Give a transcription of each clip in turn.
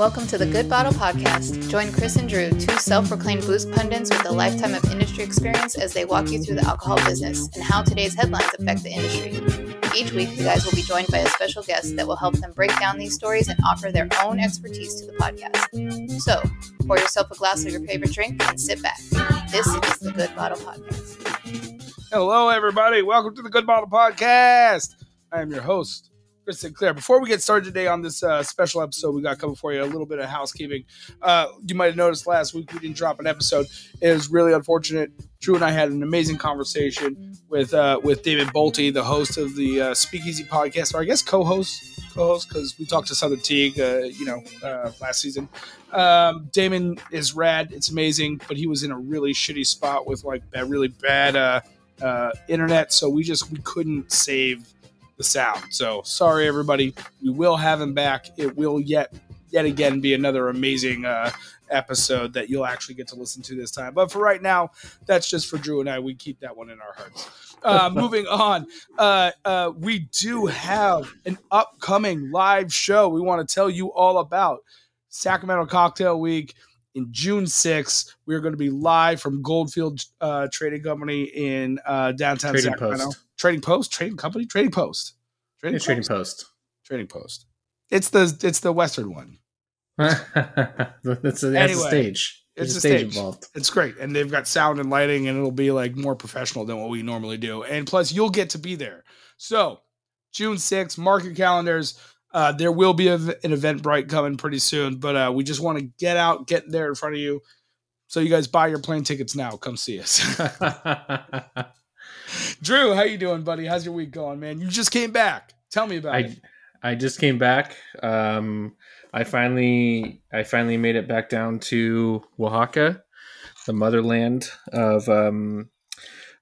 Welcome to the Good Bottle Podcast. Join Chris and Drew, two self proclaimed booze pundits with a lifetime of industry experience, as they walk you through the alcohol business and how today's headlines affect the industry. Each week, the guys will be joined by a special guest that will help them break down these stories and offer their own expertise to the podcast. So, pour yourself a glass of your favorite drink and sit back. This is the Good Bottle Podcast. Hello, everybody. Welcome to the Good Bottle Podcast. I am your host, Chris Sinclair. Before we get started today on this uh, special episode, we got coming for you a little bit of housekeeping. Uh, you might have noticed last week we didn't drop an episode. It was really unfortunate. Drew and I had an amazing conversation with uh, with Damon Boelte, the host of the uh, Speakeasy podcast, or I guess co-host, co-host because we talked to Sother Teague, uh, you know, uh, last season. Um, Damon is rad. It's amazing, but he was in a really shitty spot with like a really bad internet, so we just we couldn't save the sound. So sorry, everybody. We will have him back. It will yet yet again be another amazing uh, episode that you'll actually get to listen to this time. But for right now, that's just for Drew and I. We keep that one in our hearts. Uh, moving on, uh, uh, we do have an upcoming live show we want to tell you all about. Sacramento Cocktail Week in June 6th. We are going to be live from Goldfield uh, Trading Company in uh, downtown Trading Sacramento. Post. Trading Post, Trading Company, Trading Post, Trading It's Trading Post. Trading Post. It's the it's the Western one. that's a, that's Anyway, a stage. There's it's a stage. involved. It's great, and they've got sound and lighting, and it'll be like more professional than what we normally do. And plus, you'll get to be there. So, June 6th, mark your calendars. Uh, there will be a, an Eventbrite coming pretty soon, but uh, we just want to get out, get there in front of you. So you guys buy your plane tickets now. Come see us. Drew, how you doing, buddy? How's your week going, man? You just came back. Tell me about I it. I just came back. Um, I finally I finally made it back down to Oaxaca, the motherland of um,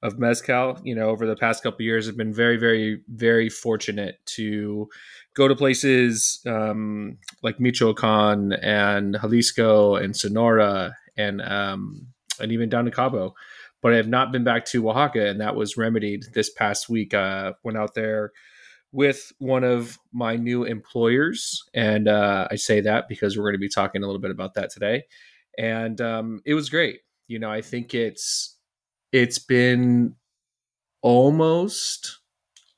of mezcal. You know, over the past couple years, I've been very, very, very fortunate to go to places um, like Michoacan and Jalisco and Sonora and um, and even down to Cabo. But I have not been back to Oaxaca, and that was remedied this past week. Uh, went out there with one of my new employers, and uh, I say that because we're going to be talking a little bit about that today. And um, it was great. You know, I think it's it's been almost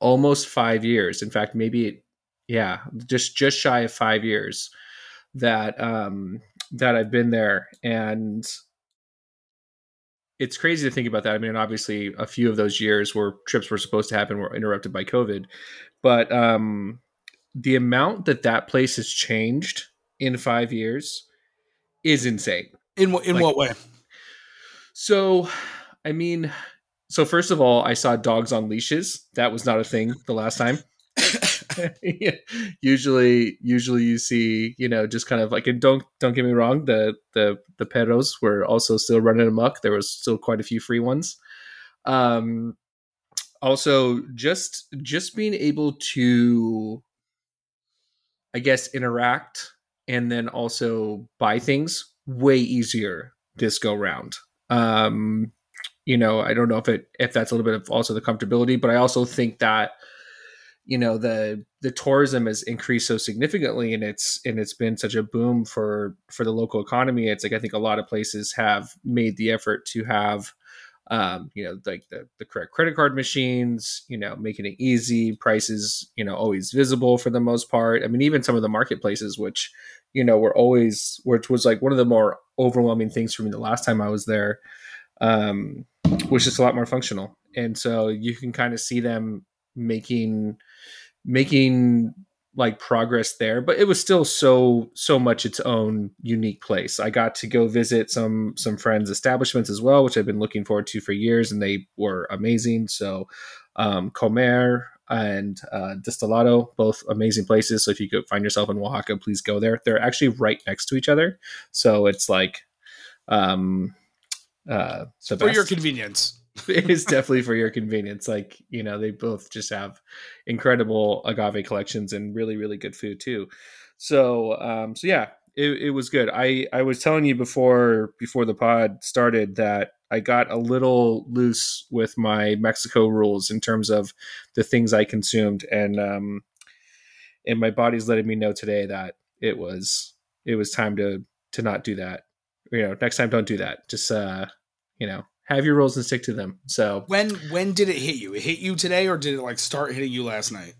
almost five years. In fact, maybe it, yeah, just just shy of five years that um, that I've been there, and it's crazy to think about that. I mean, obviously, a few of those years where trips were supposed to happen were interrupted by COVID, but um, the amount that that place has changed in five years is insane. In in like- what way? So, I mean, so first of all, I saw dogs on leashes. That was not a thing the last time. usually, usually you see, you know, just kind of like, and don't don't get me wrong, the the the perros were also still running amok. There was still quite a few free ones. Um, also, just just being able to, I guess, interact and then also buy things way easier this go round. Um, you know, I don't know if it if that's a little bit of also the comfortability, but I also think that you know the the tourism has increased so significantly and it's and it's been such a boom for for the local economy. It's like i think a lot of places have made the effort to have um, you know like the, the correct credit card machines you know making it easy prices you know always visible for the most part. I mean even some of the marketplaces which you know were always which was like one of the more overwhelming things for me the last time i was there um, was just a lot more functional. And so you can kind of see them making making like progress there but it was still so so much its own unique place i got to go visit some some friends establishments as well which i've been looking forward to for years and they were amazing so um comer and uh, Destilado, both amazing places. So if you could find yourself in Oaxaca, please go there. They're actually right next to each other, so it's like um, uh, For your convenience. it is definitely for your convenience. Like, you know, they both just have incredible agave collections and really, really good food too. So, um, so yeah, it, it was good. I, I was telling you before, before the pod started that I got a little loose with my Mexico rules in terms of the things I consumed. And, um, and my body's letting me know today that it was, it was time to to not do that. You know, next time don't do that. Just uh, you know, have your rules and stick to them. So when when did it hit you? It hit you today, or did it like start hitting you last night?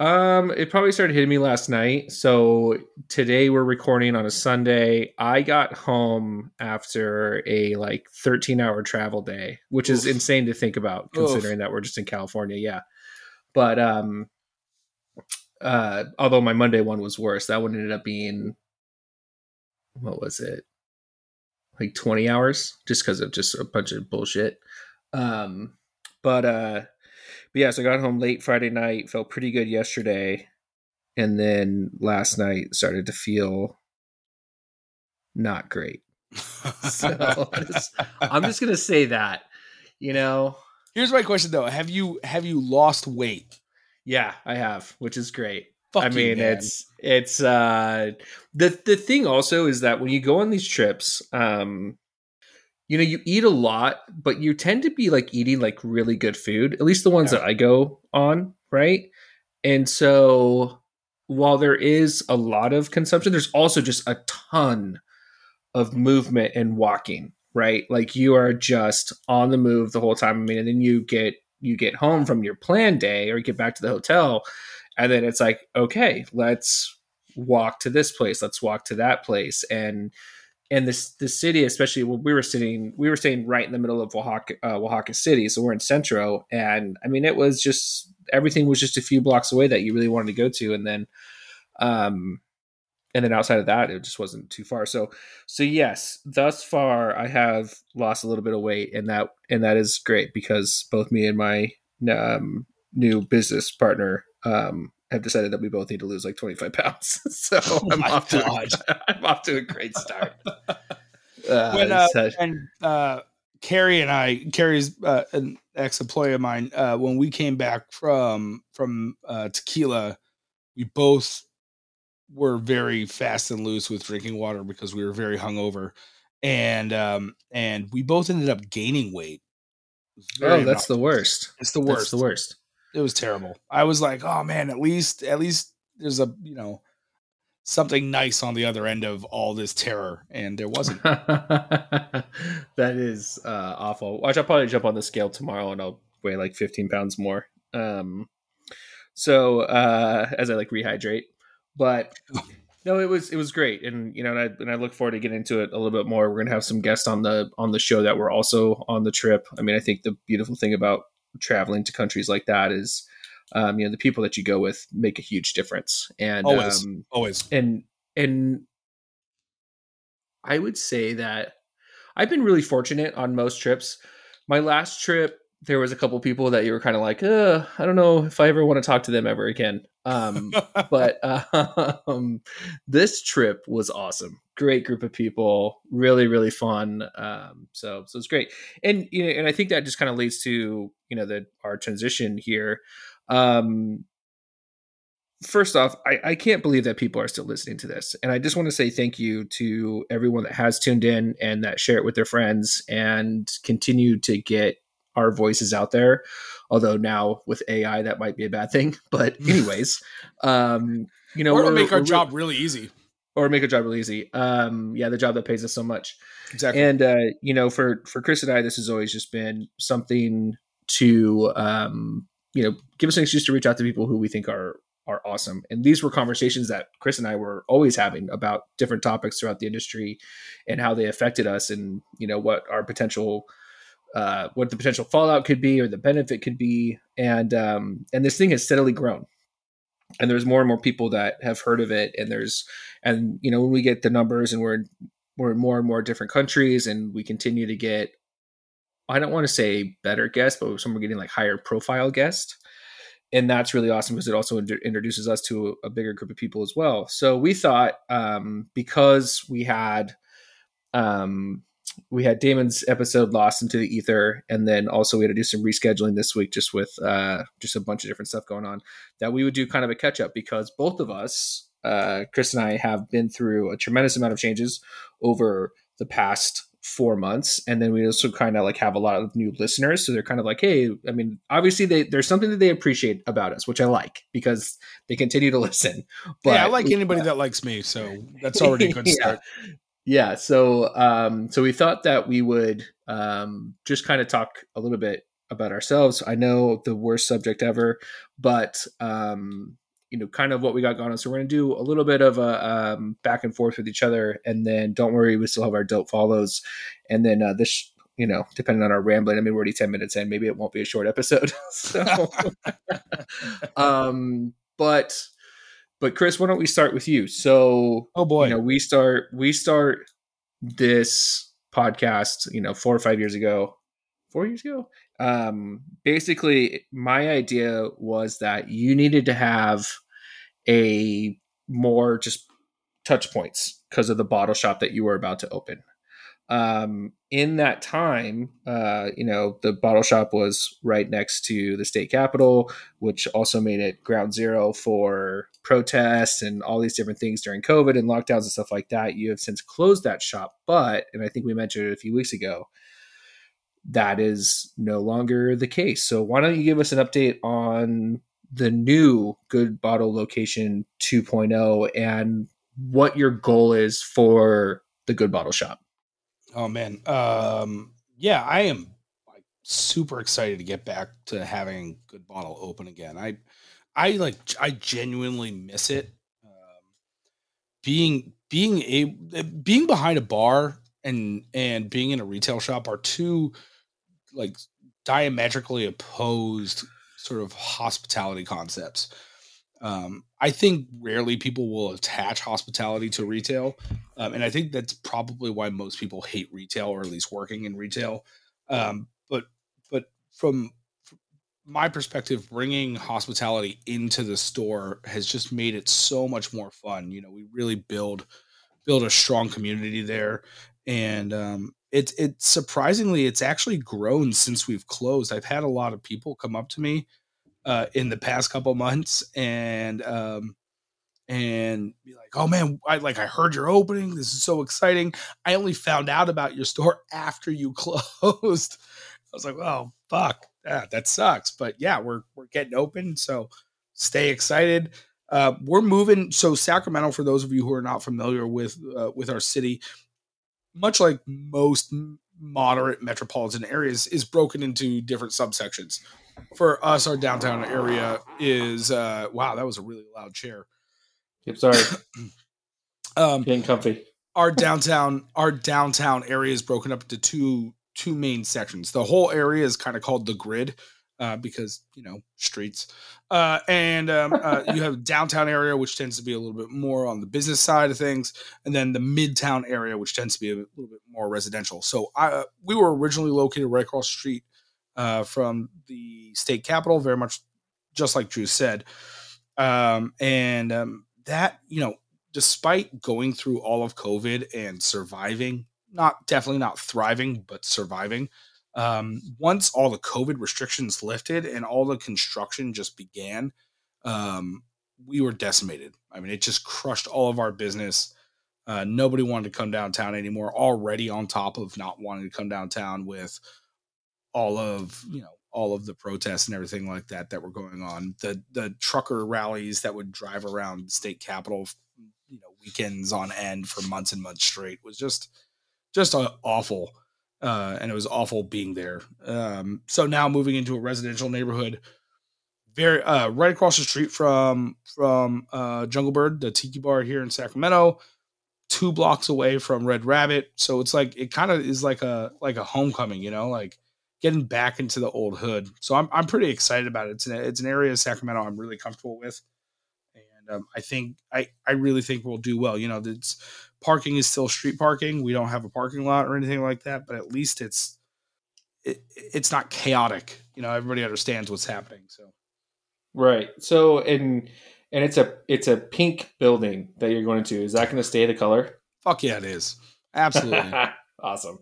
Um, it probably started hitting me last night. So today we're recording on a Sunday. I got home after a like 13 hour travel day, which Oof. is insane to think about considering Oof. that we're just in California. Yeah. But um uh although my Monday one was worse, that one ended up being what was it? Like 20 hours just because of just a bunch of bullshit. Um but uh but yeah, so I got home late Friday night, felt pretty good yesterday, and then last night started to feel not great. so just, I'm just gonna say that, you know. Here's my question though: Have you have you lost weight? Yeah, I have, which is great. Fuck I mean, you, it's it's uh the the thing also is that when you go on these trips, um, you know you eat a lot but you tend to be like eating like really good food at least the ones yeah. that i go on right? And so while there is a lot of consumption there's also just a ton of movement and walking right? Like you are just on the move the whole time. I mean and then you get you get home from your plan day or you get back to the hotel and then it's like okay let's walk to this place. Let's walk to that place. And and this the city, especially when we were sitting, we were staying right in the middle of Oaxaca, uh, Oaxaca City, so we're in Centro, and I mean, it was just everything was just a few blocks away that you really wanted to go to, and then, um, and then outside of that, it just wasn't too far. So, so yes, thus far, I have lost a little bit of weight, and that and that is great because both me and my um, new business partner um, have decided that we both need to lose like 25 pounds. so oh I'm, off to, I'm off to a great start. Uh, when, uh, and uh, Carrie and I, Carrie's uh, an ex employee of mine, uh, when we came back from from uh, tequila, we both were very fast and loose with drinking water because we were very hungover, and um, and we both ended up gaining weight. Oh, that's the worst. It's the worst. That's the worst it was terrible. I was like, oh man, at least at least there's a you know something nice on the other end of all this terror, and there wasn't. that is uh, awful. Watch, I'll probably jump on the scale tomorrow, and I'll weigh like 15 pounds more. Um, so uh, as I like rehydrate, but no, it was it was great, and you know, and I, and I look forward to getting into it a little bit more. We're gonna have some guests on the on the show that were also on the trip. I mean, I think the beautiful thing about traveling to countries like that is um, you know the people that you go with make a huge difference. And always. um, always. and and i would say that i've been really fortunate on most trips. My last trip there was a couple people that you were kind of like i don't know if i ever want to talk to them ever again. Um, but um, this trip was awesome great group of people, really really fun. Um, so so it's great, and you know, and I think that just kind of leads to you know the our transition here. Um, first off, I, I can't believe that people are still listening to this, and I just want to say thank you to everyone that has tuned in and that share it with their friends and continue to get our voices out there. Although now with AI, that might be a bad thing. But anyways, um, you know, or make our job really easy or make a job really easy. Um, yeah, the job that pays us so much. Exactly. And uh, you know, for for Chris and I, this has always just been something to um, you know give us an excuse to reach out to people who we think are are awesome. And these were conversations that Chris and I were always having about different topics throughout the industry and how they affected us, and you know what our potential. Uh, what the potential fallout could be or the benefit could be and um, and this thing has steadily grown and there's more and more people that have heard of it and there's and you know when we get the numbers and we're we're in more and more different countries and we continue to get i don't want to say better guests but some we're getting like higher profile guests and that's really awesome because it also introduces us to a, a, bigger group of people as well. So we thought um, because we had um, we had Damon's episode lost into the ether, and then also we had to do some rescheduling this week, just with uh, just a bunch of different stuff going on. That we would do kind of a catch up because both of us, uh, Chris and I, have been through a tremendous amount of changes over the past four months and then we also kind of like have a lot of new listeners so they're kind of like hey i mean obviously they there's something that they appreciate about us which i like because they continue to listen but yeah i like anybody that likes me so that's already a good start yeah. so um so we thought that we would um just kind of talk a little bit about ourselves i know the worst subject ever but um you know kind of what we got going on. So we're going to do a little bit of a um, back and forth with each other, and then don't worry, we still have our dope follows, and then uh, this. You know, depending on our rambling, I mean, we're already ten minutes in. Maybe it won't be a short episode. so, um, but but Chris, why don't we start with you? So, oh boy, you know, we start we start this podcast, you know, four or five years ago, four years ago. Um, basically, my idea was that you needed to have a more just touch points because of the bottle shop that you were about to open. Um, in that time, uh, you know, the bottle shop was right next to the state capitol, which also made it ground zero for protests and all these different things during COVID and lockdowns and stuff like that. You have since closed that shop, but, and I think we mentioned it a few weeks ago, that is no longer the case. So why don't you give us an update on the new Good Bottle Location 2.0 and what your goal is for the Good Bottle Shop. Oh man, um, yeah, I am like super excited to get back to having Good Bottle open again. I, I like, I genuinely miss it. Um, being being a being behind a bar and and being in a retail shop are two like diametrically opposed sort of hospitality concepts. Um, I think rarely people will attach hospitality to retail, um, and I think that's probably why most people hate retail, or at least working in retail. Um, but but from, from my perspective, bringing hospitality into the store has just made it so much more fun. You know, we really build build a strong community there, and um, it's it's surprisingly it's actually grown since we've closed. I've had a lot of people come up to me uh, in the past couple months and um, and be like, "Oh man, I like I heard you're opening. This is so exciting. I only found out about your store after you closed." I was like, "Oh fuck, yeah, that sucks." But yeah, we're we're getting open, so stay excited. Uh, we're moving. So Sacramento, for those of you who are not familiar with uh, with our city, much like most moderate metropolitan areas, is broken into different subsections. For us, our downtown area is uh, wow, that was a really loud chair. Yep, sorry. um, Getting comfy. Our downtown, our downtown area is broken up into two two main sections. The whole area is kind of called the grid, uh, because you know streets. Uh, and um, uh, you have downtown area, which tends to be a little bit more on the business side of things, and then the midtown area, which tends to be a little bit more residential. So I, uh, we were originally located right across the street uh, from the state capitol, very much just like Drew said, um, and um, that you know, despite going through all of COVID and surviving, not definitely not thriving, but surviving um, once all the COVID restrictions lifted and all the construction just began, um, we were decimated. I mean, it just crushed all of our business. Uh, nobody wanted to come downtown anymore. Already on top of not wanting to come downtown with all of you know all of the protests and everything like that that were going on. The the trucker rallies that would drive around state capitol, you know, weekends on end for months and months straight was just just awful uh, and it was awful being there. Um, so now moving into a residential neighborhood, very uh, right across the street from from uh, Jungle Bird, the tiki bar here in Sacramento, two blocks away from Red Rabbit. So it's like it kind of is like a like a homecoming, you know, like getting back into the old hood. So I'm I'm pretty excited about it. It's an, it's an area of Sacramento I'm really comfortable with, and um, I think I I really think we'll do well. You know, it's parking is still street parking. We don't have a parking lot or anything like that, but at least it's it, it's not chaotic. You know, everybody understands what's happening. So right. So and and it's a it's a pink building that you're going to. Is that going to stay the color? Fuck yeah, it is. Absolutely. awesome.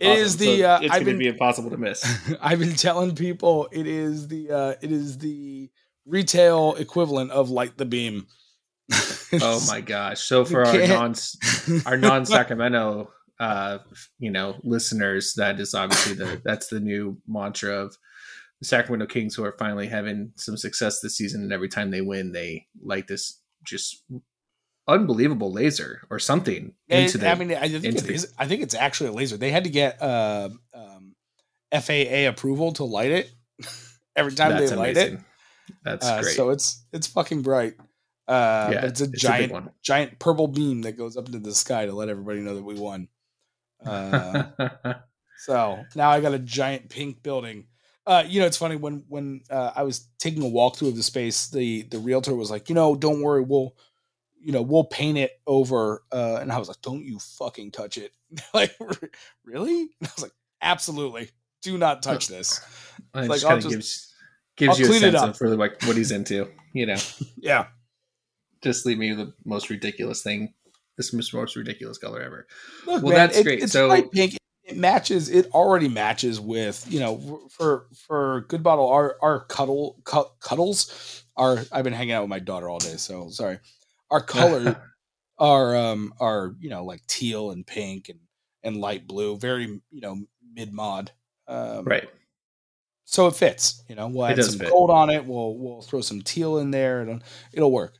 It awesome. is the. So uh, it's going to be impossible to miss. I've been telling people it is the. Uh, it is the retail equivalent of light the beam oh my gosh! So for our non our non Sacramento uh, you know, listeners, that is obviously the that's the new mantra of the Sacramento Kings, who are finally having some success this season. And every time they win, they light this just unbelievable laser or something into the. I mean, I think the- is. I think it's actually a laser. They had to get uh, um, FAA approval to light it. Every time that's they light it. That's Uh, great. so it's it's fucking bright. Uh, yeah, it's a big giant one. giant purple beam that goes up into the sky to let everybody know that we won. Uh, so now I got a giant pink building. Uh, you know, it's funny when when uh, I was taking a walkthrough of the space, the the realtor was like, you know, don't worry, we'll you know we'll paint it over. Uh, and I was like, don't you fucking touch it. like, really? And I was like, absolutely, do not touch this. it like, just I'll kind of just- gives gives I'll you a sense of really like what he's into. You know, Yeah. just leave me the most ridiculous thing. This most most ridiculous color ever. Look, Well, man, that's it- great. It's So- bright pink. It matches. It already matches with you know for for good bottle our our cuddle cu- cuddles are. I've been hanging out with my daughter all day, so sorry. Our color are um are you know like teal and pink and and light blue, very you know mid mod. Um, right. So it fits. You know, we'll add some fit. gold on it. We'll we'll throw some teal in there. It'll it'll work.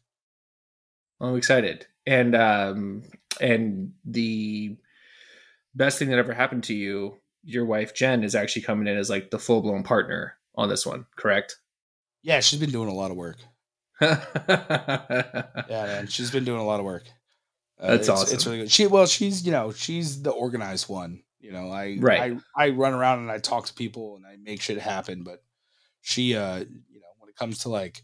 I'm excited. And um and the best thing that ever happened to you, your wife Jen is actually coming in as like the full blown partner on this one, correct? Yeah, she's been doing a lot of work. Yeah, man, she's been doing a lot of work. Uh, That's it's, awesome. It's really good. She well, she's you know she's the organized one. You know, I Right. I I run around and I talk to people and I make shit happen. But she, uh, you know, when it comes to like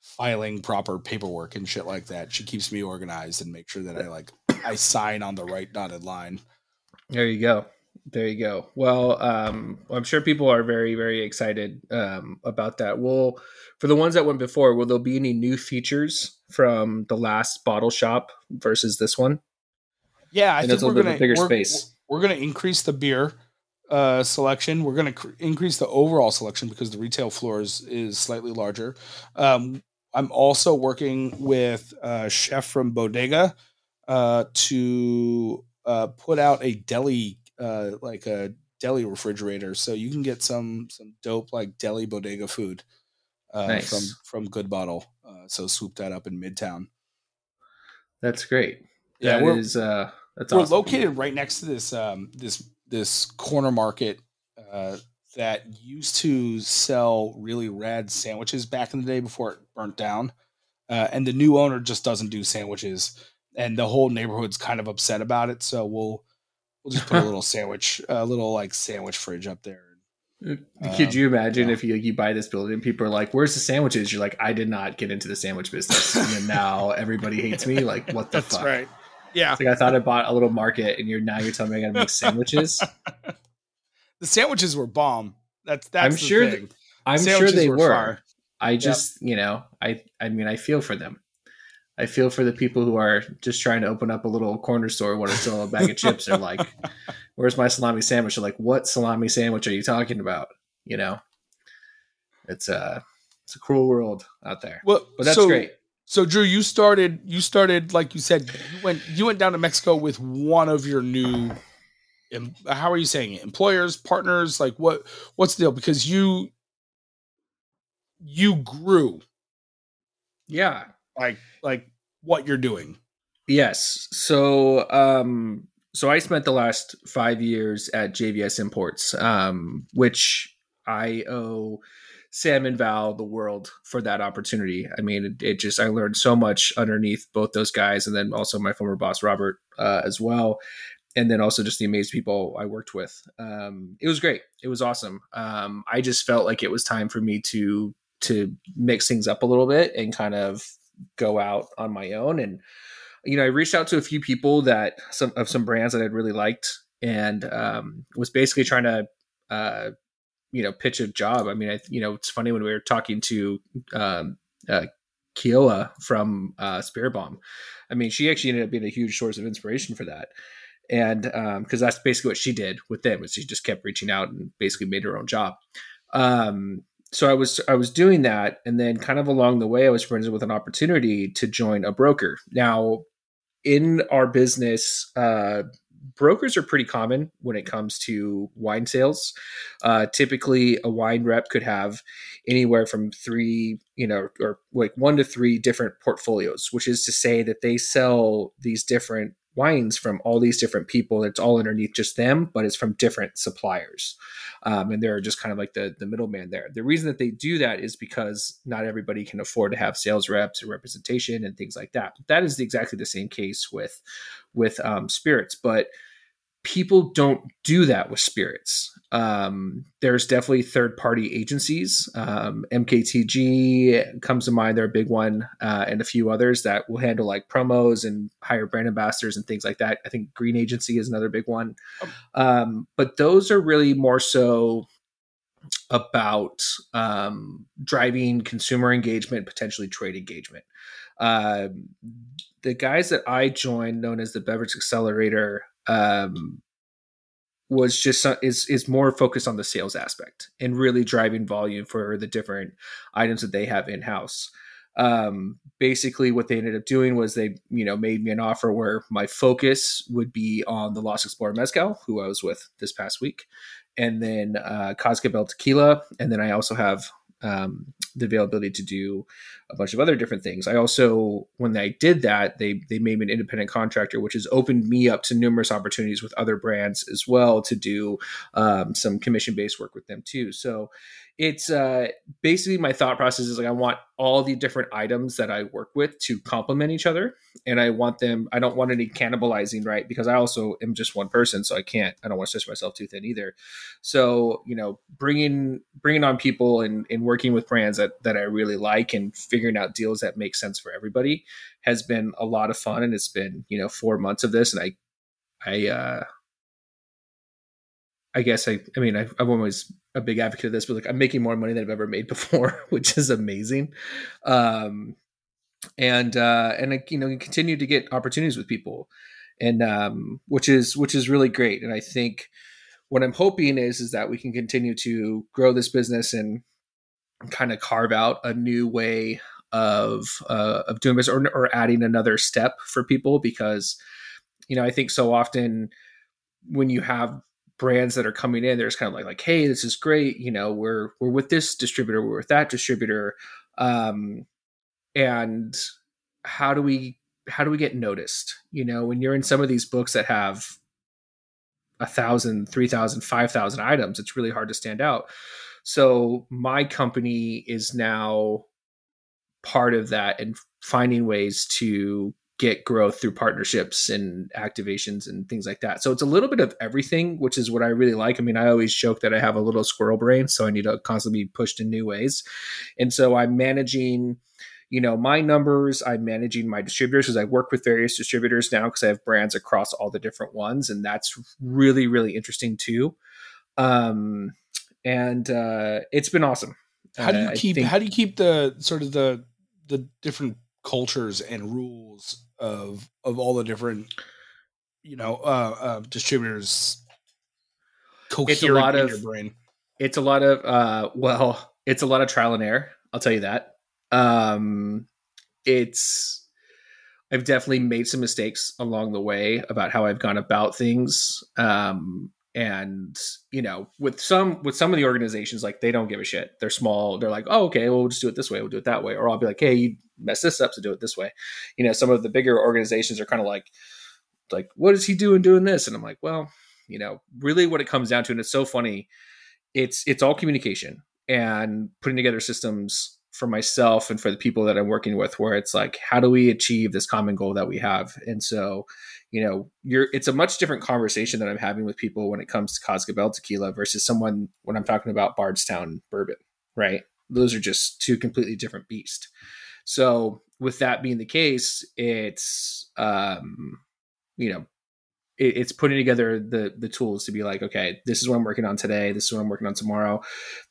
filing proper paperwork and shit like that, she keeps me organized and make sure that I like I sign on the right dotted line. There you go. There you go. Well, um, I'm sure people are very, very excited um, about that. Will for the ones that went before, will there be any new features from the last bottle shop versus this one? Yeah, I And think it's a we're little bit gonna bigger we're, space. We're gonna increase the beer uh, selection. We're gonna cr- increase the overall selection because the retail floor is, is slightly larger. Um, I'm also working with a chef from Bodega uh, to uh, put out a deli, uh, like a deli refrigerator, so you can get some some dope like deli bodega food uh, Nice. from from Good Bottle. Uh, so swoop that up in Midtown. That's great. Yeah, That we're- is uh, that's we're awesome. located right next to this um this this corner market uh that used to sell really rad sandwiches back in the day before it burnt down uh, and the new owner just doesn't do sandwiches and the whole neighborhood's kind of upset about it so we'll we'll just put a little sandwich a little like sandwich fridge up there Could Um, you imagine yeah. if you you buy this building and people are like, "Where's the sandwiches?" You're like, "I did not get into the sandwich business," and then now everybody hates me. Like, what the that's fuck? right yeah It's like I thought I bought a little market, and you're now you're telling me I got to make sandwiches. the sandwiches were bomb that's that's I'm the sure thing. I'm sure they were. fire. I just, you know, I I mean, I feel for them. I feel for the people who are just trying to open up a little corner store when it's still a bag of chips. They're like, "Where's my salami sandwich?" They're like, "What salami sandwich are you talking about?" You know, it's a it's a cruel world out there, well but that's so- great. So Drew, you started you started like you said you went you went down to Mexico with one of your new how are you saying it? Employers, partners, like what what's the deal? Because you you grew Yeah, like like what you're doing. Yes. So, um, so I spent the last five years at JVS Imports, um, which I owe Sam and Val the world for that opportunity. I mean, it, it just I learned so much underneath both those guys, and then also my former boss Robert uh, as well, and then also just the amazing people I worked with. Um, it was great. It was awesome. Um, I just felt like it was time for me to to mix things up a little bit and kind of go out on my own and you know, I reached out to a few people that some of some brands that I'd really liked, and um, was basically trying to, uh, you know, pitch a job. I mean, I you know, it's funny when we were talking to um, uh, Keola from uh, Spirit Bomb. I mean, she actually ended up being a huge source of inspiration for that, and because that's basically what she did with them, was she just kept reaching out and basically made her own job. Um, so I was I was doing that, and then kind of along the way, I was presented with an opportunity to join a broker. Now, in our business, uh, brokers are pretty common when it comes to wine sales. Uh, typically, a wine rep could have anywhere from three, you know, or like one to three different portfolios, which is to say that they sell these different wines from all these different people. It's all underneath just them, but it's from different suppliers. Um, and they're just kind of like the, the middleman there. The reason that they do that is because not everybody can afford to have sales reps and representation and things like that. That is exactly the same case with with um, spirits, but people don't do that with spirits. Um, there's definitely third party agencies. Um, MKTG comes to mind; they're a big one, uh, and a few others that will handle like promos and hire brand ambassadors and things like that. I think Green Agency is another big one. Oh. Um, but those are really more so about um, driving consumer engagement, potentially trade engagement. Uh, the guys that I joined, known as the Beverage Accelerator, um, was just is is more focused on the sales aspect and really driving volume for the different items that they have in house. Um, basically, what they ended up doing was they you know made me an offer where my focus would be on the Lost Explorer Mezcal, who I was with this past week, and then uh, Cascabel Tequila, and then I also have um, the availability to do a bunch of other different things. I also, when I did that, they they made me an independent contractor, which has opened me up to numerous opportunities with other brands as well to do um, some commission based work with them too. So it's uh, basically my thought process is like I want all the different items that I work with to complement each other, and I want them. I don't want any cannibalizing, right? Because I also am just one person, so I can't. I don't want to stretch myself too thin either. So you know, bringing bringing on people and, and working with brands that that I really like and out deals that make sense for everybody has been a lot of fun, and it's been you know four months of this, and I I uh, I guess I, I mean, I've, I'm always a big advocate of this, but like I'm making more money than I've ever made before, which is amazing. Um, and, uh, and I, you know, continue to get opportunities with people and, um, which is, which is really great. And I think what I'm hoping is, is that we can continue to grow this business and kind of carve out a new way of, uh, of doing this or, or adding another step for people because, you know, I think so often when you have brands that are coming in, there's kind of like like, hey, this is great. You know, we're we're with this distributor, we're with that distributor, um, and how do we how do we get noticed? You know, when you're in some of these books that have a thousand, three thousand, five thousand items, it's really hard to stand out. So my company is now part of that and finding ways to get growth through partnerships and activations and things like that. So it's a little bit of everything, which is what I really like. I mean, I always joke that I have a little squirrel brain, so I need to constantly be pushed in new ways. And so I'm managing, you know, my numbers, I'm managing my distributors because I work with various distributors now because I have brands across all the different ones. And that's really, really interesting too. Um, and uh, it's been awesome. How do you uh, keep, think, how do you keep the sort of the, the different cultures and rules of of all the different you know uh, uh distributors it's a lot of brain? it's a lot of uh well it's a lot of trial and error i'll tell you that. Um it's i've definitely made some mistakes along the way about how i've gone about things. Um and you know with some with some of the organizations like they don't give a shit. They're small. They're like oh okay well, we'll just do it this way. We'll do it that way. Or i'll be like hey you mess this up to do it this way. You know some of the bigger organizations are kind of like like what is he doing doing this? And i'm like well you know really what it comes down to and it's so funny it's it's all communication and putting together systems for myself and for the people that I'm working with where it's like how do we achieve this common goal that we have? And so you know you're it's a much different conversation that I'm having with people when it comes to Cascabel tequila versus someone when I'm talking about Bardstown bourbon right? Those are just two completely different beasts. So with that being the case it's um you know it's putting together the the tools to be like, okay, this is what I'm working on today. This is what I'm working on tomorrow.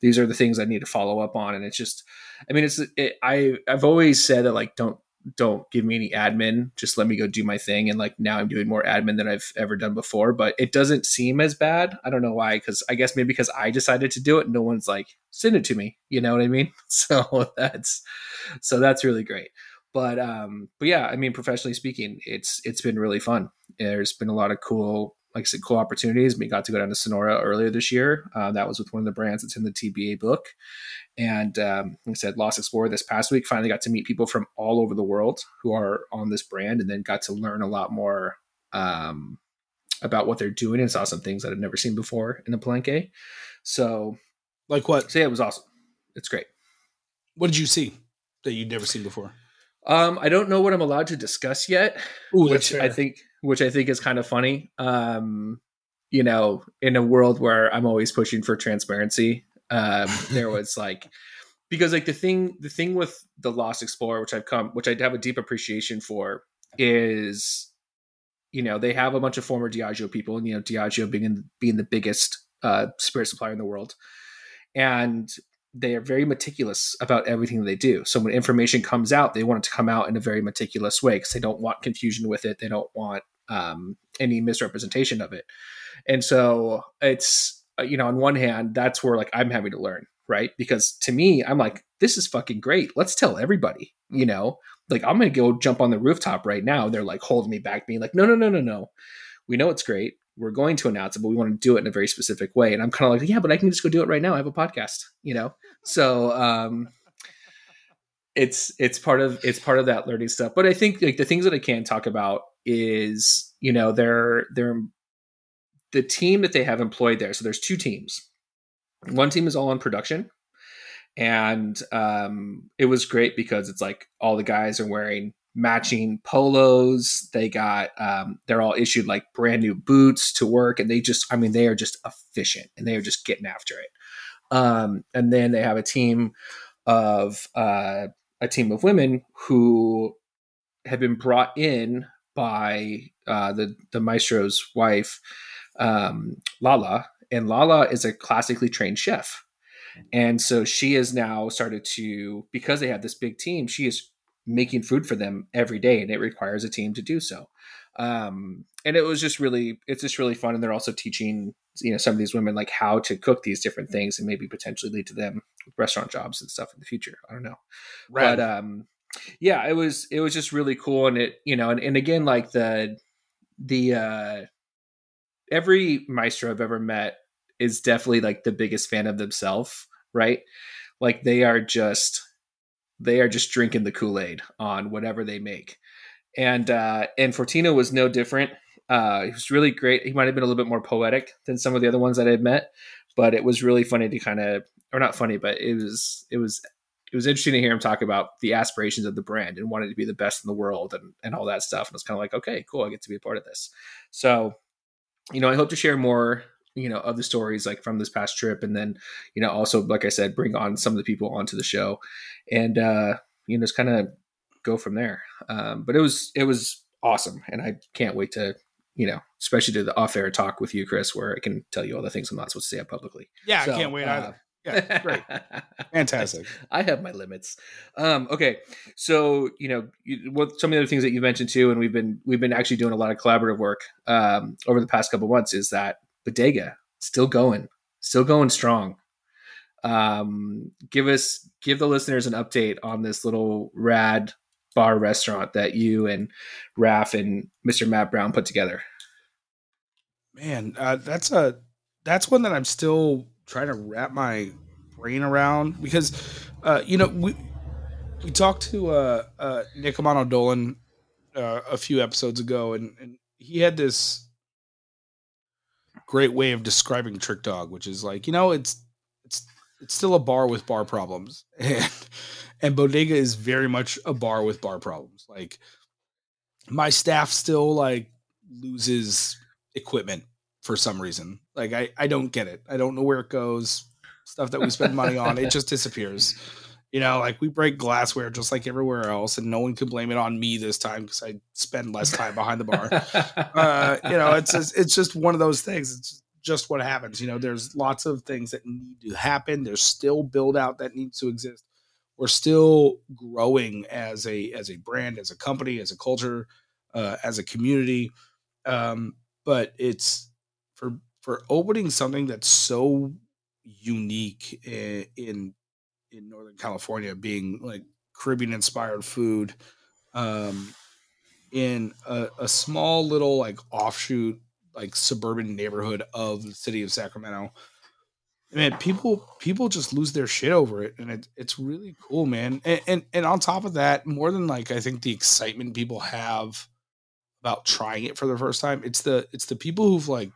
These are the things I need to follow up on. And it's just, I mean, it's it, I I've always said that like don't don't give me any admin. Just let me go do my thing. And like now i'm doing more admin than i've ever done before. But it doesn't seem as bad. I don't know why. Because i guess maybe because i decided to do it no one's like send it to me. You know what i mean? So that's so that's really great but um but yeah i mean professionally speaking it's it's been really fun there's been a lot of cool like I said, cool opportunities. We got to go down to Sonora earlier this year. Uh, that was with one of the brands that's in the TBA book. And um, like I said, Lost Explorer this past week finally got to meet people from all over the world who are on this brand, and then got to learn a lot more um, about what they're doing and saw some things that I'd never seen before in the Palenque. So, like what? So yeah, it was awesome. It's great. What did you see that you'd never seen before? Um, I don't know what I'm allowed to discuss yet, Ooh, which I think, which I think is kind of funny. Um, you know, in a world where I'm always pushing for transparency, um, there was like, because like the thing, the thing with the Lost Explorer, which I've come, which I have a deep appreciation for, is, you know, they have a bunch of former Diageo people, and you know, Diageo being being the biggest uh, spirit supplier in the world, and they are very meticulous about everything they do. So when information comes out, they want it to come out in a very meticulous way because they don't want confusion with it. They don't want um, any misrepresentation of it. And so it's uh, you know on one hand that's where like I'm having to learn right because to me I'm like this is fucking great. Let's tell everybody. You know, like I'm gonna go jump on the rooftop right now. They're like holding me back, being like, no, no, no, no, no. We know it's great we're going to announce it, but we want to do it in a very specific way. And I'm kind of like, yeah, but I can just go do it right now. I have a podcast, you know? So, um, it's, it's part of, it's part of that learning stuff. But I think like the things that I can talk about is, you know, they're, they're the team that they have employed there. So there's two teams. One team is all on production. And um, it was great because it's like all the guys are wearing matching polos. They got um, they're all issued like brand new boots to work, and they just I mean they are just efficient and they are just getting after it. Um, and then they have a team of uh, a team of women who have been brought in by uh, the the maestro's wife, um, Lala, and Lala is a classically trained chef. And so she has now started to, because they have this big team, she is making food for them every day and it requires a team to do so. Um, and it was just really it's just really fun and they're also teaching you know some of these women like how to cook these different things and maybe potentially lead to them restaurant jobs and stuff in the future. I don't know. Right. but um yeah it was it was just really cool and it you know and, and again like the the uh every maestro i've ever met is definitely like the biggest fan of themselves right? Like they are just they are just drinking the Kool Aid on whatever they make. And uh, and Fortino was no different. Uh, he was really great. He might have been a little bit more poetic than some of the other ones that I had met, but it was really funny to kind of, or not funny, but it was it was it was interesting to hear him talk about the aspirations of the brand and wanting to be the best in the world and and all that stuff. And it's kind of like, okay, cool, I get to be a part of this. So, you know, I hope to share more you know of the stories like from this past trip and then you know also like i said bring on some of the people onto the show and uh you know just kind of go from there um but it was it was awesome and i can't wait to you know especially to the off-air talk with you chris where i can tell you all the things i'm not supposed to say publicly yeah so, i can't wait uh, either yeah, great. Fantastic. I have my limits. Um, okay, so you know, you, what some of the other things that you mentioned too, and we've been we've been actually doing a lot of collaborative work um, over the past couple months. Is that Bodega still going, still going strong. Um, give us, give the listeners an update on this little rad bar restaurant that you and Raf and Mr. Matt Brown put together. Man, uh, that's a that's one that I'm still trying to wrap my brain around because, uh, you know, we we talked to uh, uh, Nick Amano Dolan uh, a few episodes ago, and, and he had this great way of describing Trick Dog, which is like you know it's it's it's still a bar with bar problems, and and Bodega is very much a bar with bar problems. Like my staff still like loses equipment for some reason. Like I I don't get it. I don't know where it goes. Stuff that we spend money on, it just disappears. You know, like we break glassware just like everywhere else, and no one can blame it on me this time because I spend less time behind the bar. uh, you know, it's just, it's just one of those things. It's just what happens. You know, there's lots of things that need to happen. There's still build out that needs to exist. We're still growing as a as a brand, as a company, as a culture, uh, as a community. Um, but it's for for opening something that's so unique in, in in Northern California, being like Caribbean inspired food, um, in a, a small little like offshoot like suburban neighborhood of the city of Sacramento. Man, people people just lose their shit over it, and it, it's really cool, man. And, and and on top of that, more than like I think the excitement people have about trying it for the first time, it's the it's the people who've like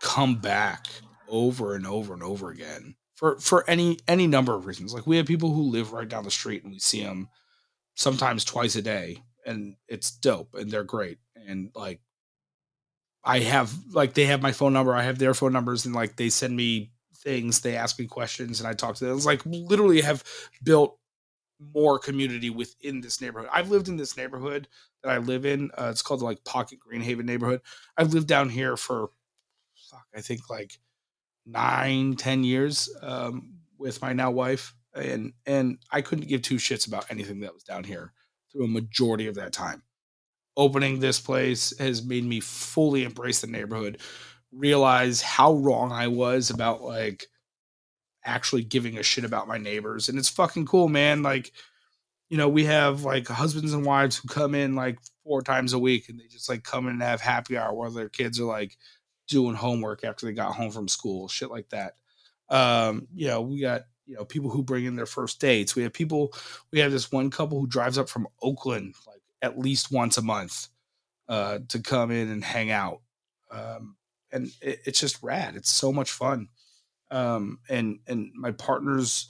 come back over and over and over again for for any any number of reasons. Like we have people who live right down the street and we see them sometimes twice a day and it's dope and they're great and like I have like they have my phone number, I have their phone numbers and like they send me things, they ask me questions and I talk to them. It's like literally have built more community within this neighborhood. I've lived in this neighborhood that I live in. Uh, it's called like Pocket Greenhaven neighborhood. I've lived down here for fuck, I think like nine, ten years um, with my now wife, and and I couldn't give two shits about anything that was down here through a majority of that time. Opening this place has made me fully embrace the neighborhood, realize how wrong I was about like actually giving a shit about my neighbors, and it's fucking cool, man. Like, you know, we have like husbands and wives who come in like four times a week, and they just like come in and have happy hour while their kids are like doing homework after they got home from school, shit like that. Um, you know, we got you know people who bring in their first dates. We have people. We have this one couple who drives up from Oakland like at least once a month uh, to come in and hang out, um, and it, it's just rad. It's so much fun, um, and and my partners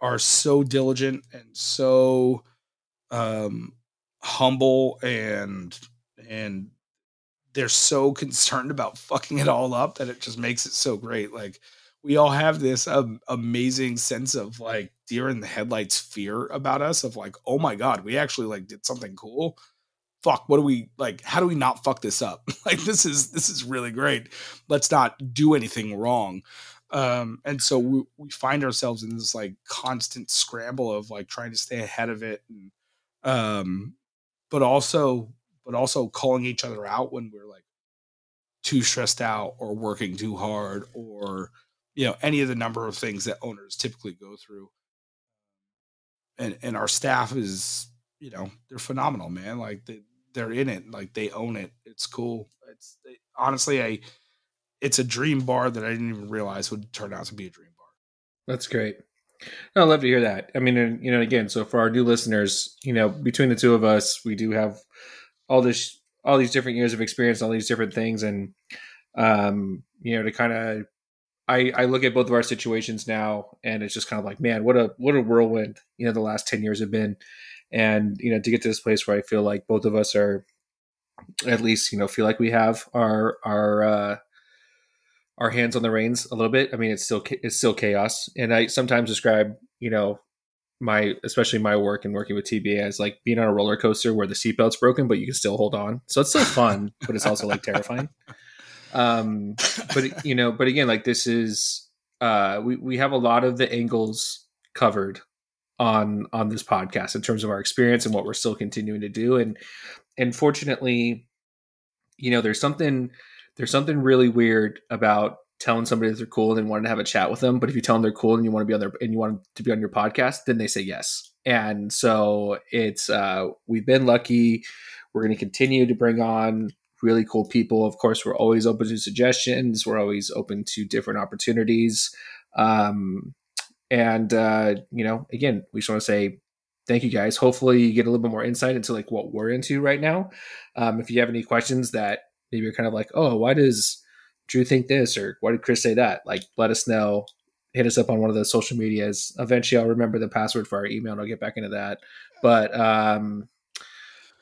are so diligent and so um, humble and and they're so concerned about fucking it all up that it just makes it so great. Like we all have this um, amazing sense of like deer in the headlights fear about us of like, oh my god, we actually like did something cool. Fuck, what do we like? How do we not fuck this up? like this is this is really great. Let's not do anything wrong. Um, and so we, we find ourselves in this like constant scramble of like trying to stay ahead of it and um but also but also calling each other out when we're like too stressed out or working too hard or you know any of the number of things that owners typically go through. And and our staff is you know they're phenomenal man like they, they're in it like they own it. It's cool. It's they, honestly a it's a dream bar that i didn't even realize would turn out to be a dream bar. That's great. I love to hear that. I mean, and, you know, again, so for our new listeners, you know, between the two of us, we do have all this all these different years of experience, all these different things, and um, you know, to kind of I, I look at both of our situations now and it's just kind of like, man, what a what a whirlwind, you know, the last 10 years have been. And, you know, to get to this place where I feel like both of us are at least, you know, feel like we have our our uh our hands on the reins a little bit. I mean, it's still it's still chaos. And I sometimes describe, you know, my especially my work and working with TBA as like being on a roller coaster where the seatbelt's broken, but you can still hold on. So it's still fun, but it's also like terrifying. Um, but you know, but again, like this is uh, we we have a lot of the angles covered on on this podcast in terms of our experience and what we're still continuing to do, and and fortunately, you know, there's something there's something really weird about telling somebody that they're cool and wanting to have a chat with them. But if you tell them they're cool and you want to be on their and you want to be on your podcast, then they say yes. And so it's uh, we've been lucky. We're going to continue to bring on really cool people. Of course, we're always open to suggestions. We're always open to different opportunities. Um, and uh, you know, again, we just want to say thank you guys. Hopefully, you get a little bit more insight into like what we're into right now. Um, if you have any questions that maybe you're kind of like, oh, why does Drew think this or why did Chris say that? Like, let us know. Hit us up on one of the social medias. Eventually, I'll remember the password for our email and I'll get back into that. But um,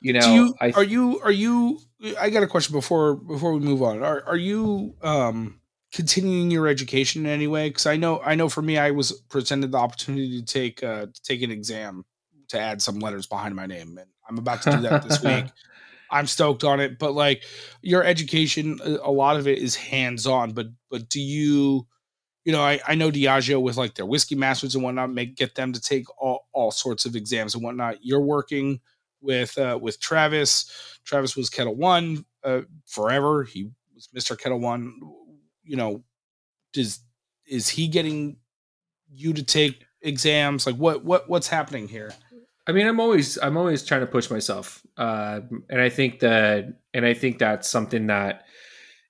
you know, you, th- are you are you? I got a question before before we move on. Are are you um continuing your education in any way? Because I know I know for me, I was presented the opportunity to take uh to take an exam to add some letters behind my name, and I'm about to do that this week. I'm stoked on it. But like your education, a lot of it is hands on. But but do you, you know, I, I know Diageo with like their whiskey masters and whatnot, make get them to take all, all sorts of exams and whatnot. You're working with uh, with Travis. Travis was Ketel One uh, forever. He was Mr. Ketel One. You know, does is he getting you to take exams? Like what what what's happening here? I mean, I'm always I'm always trying to push myself, uh, and I think that and I think that's something that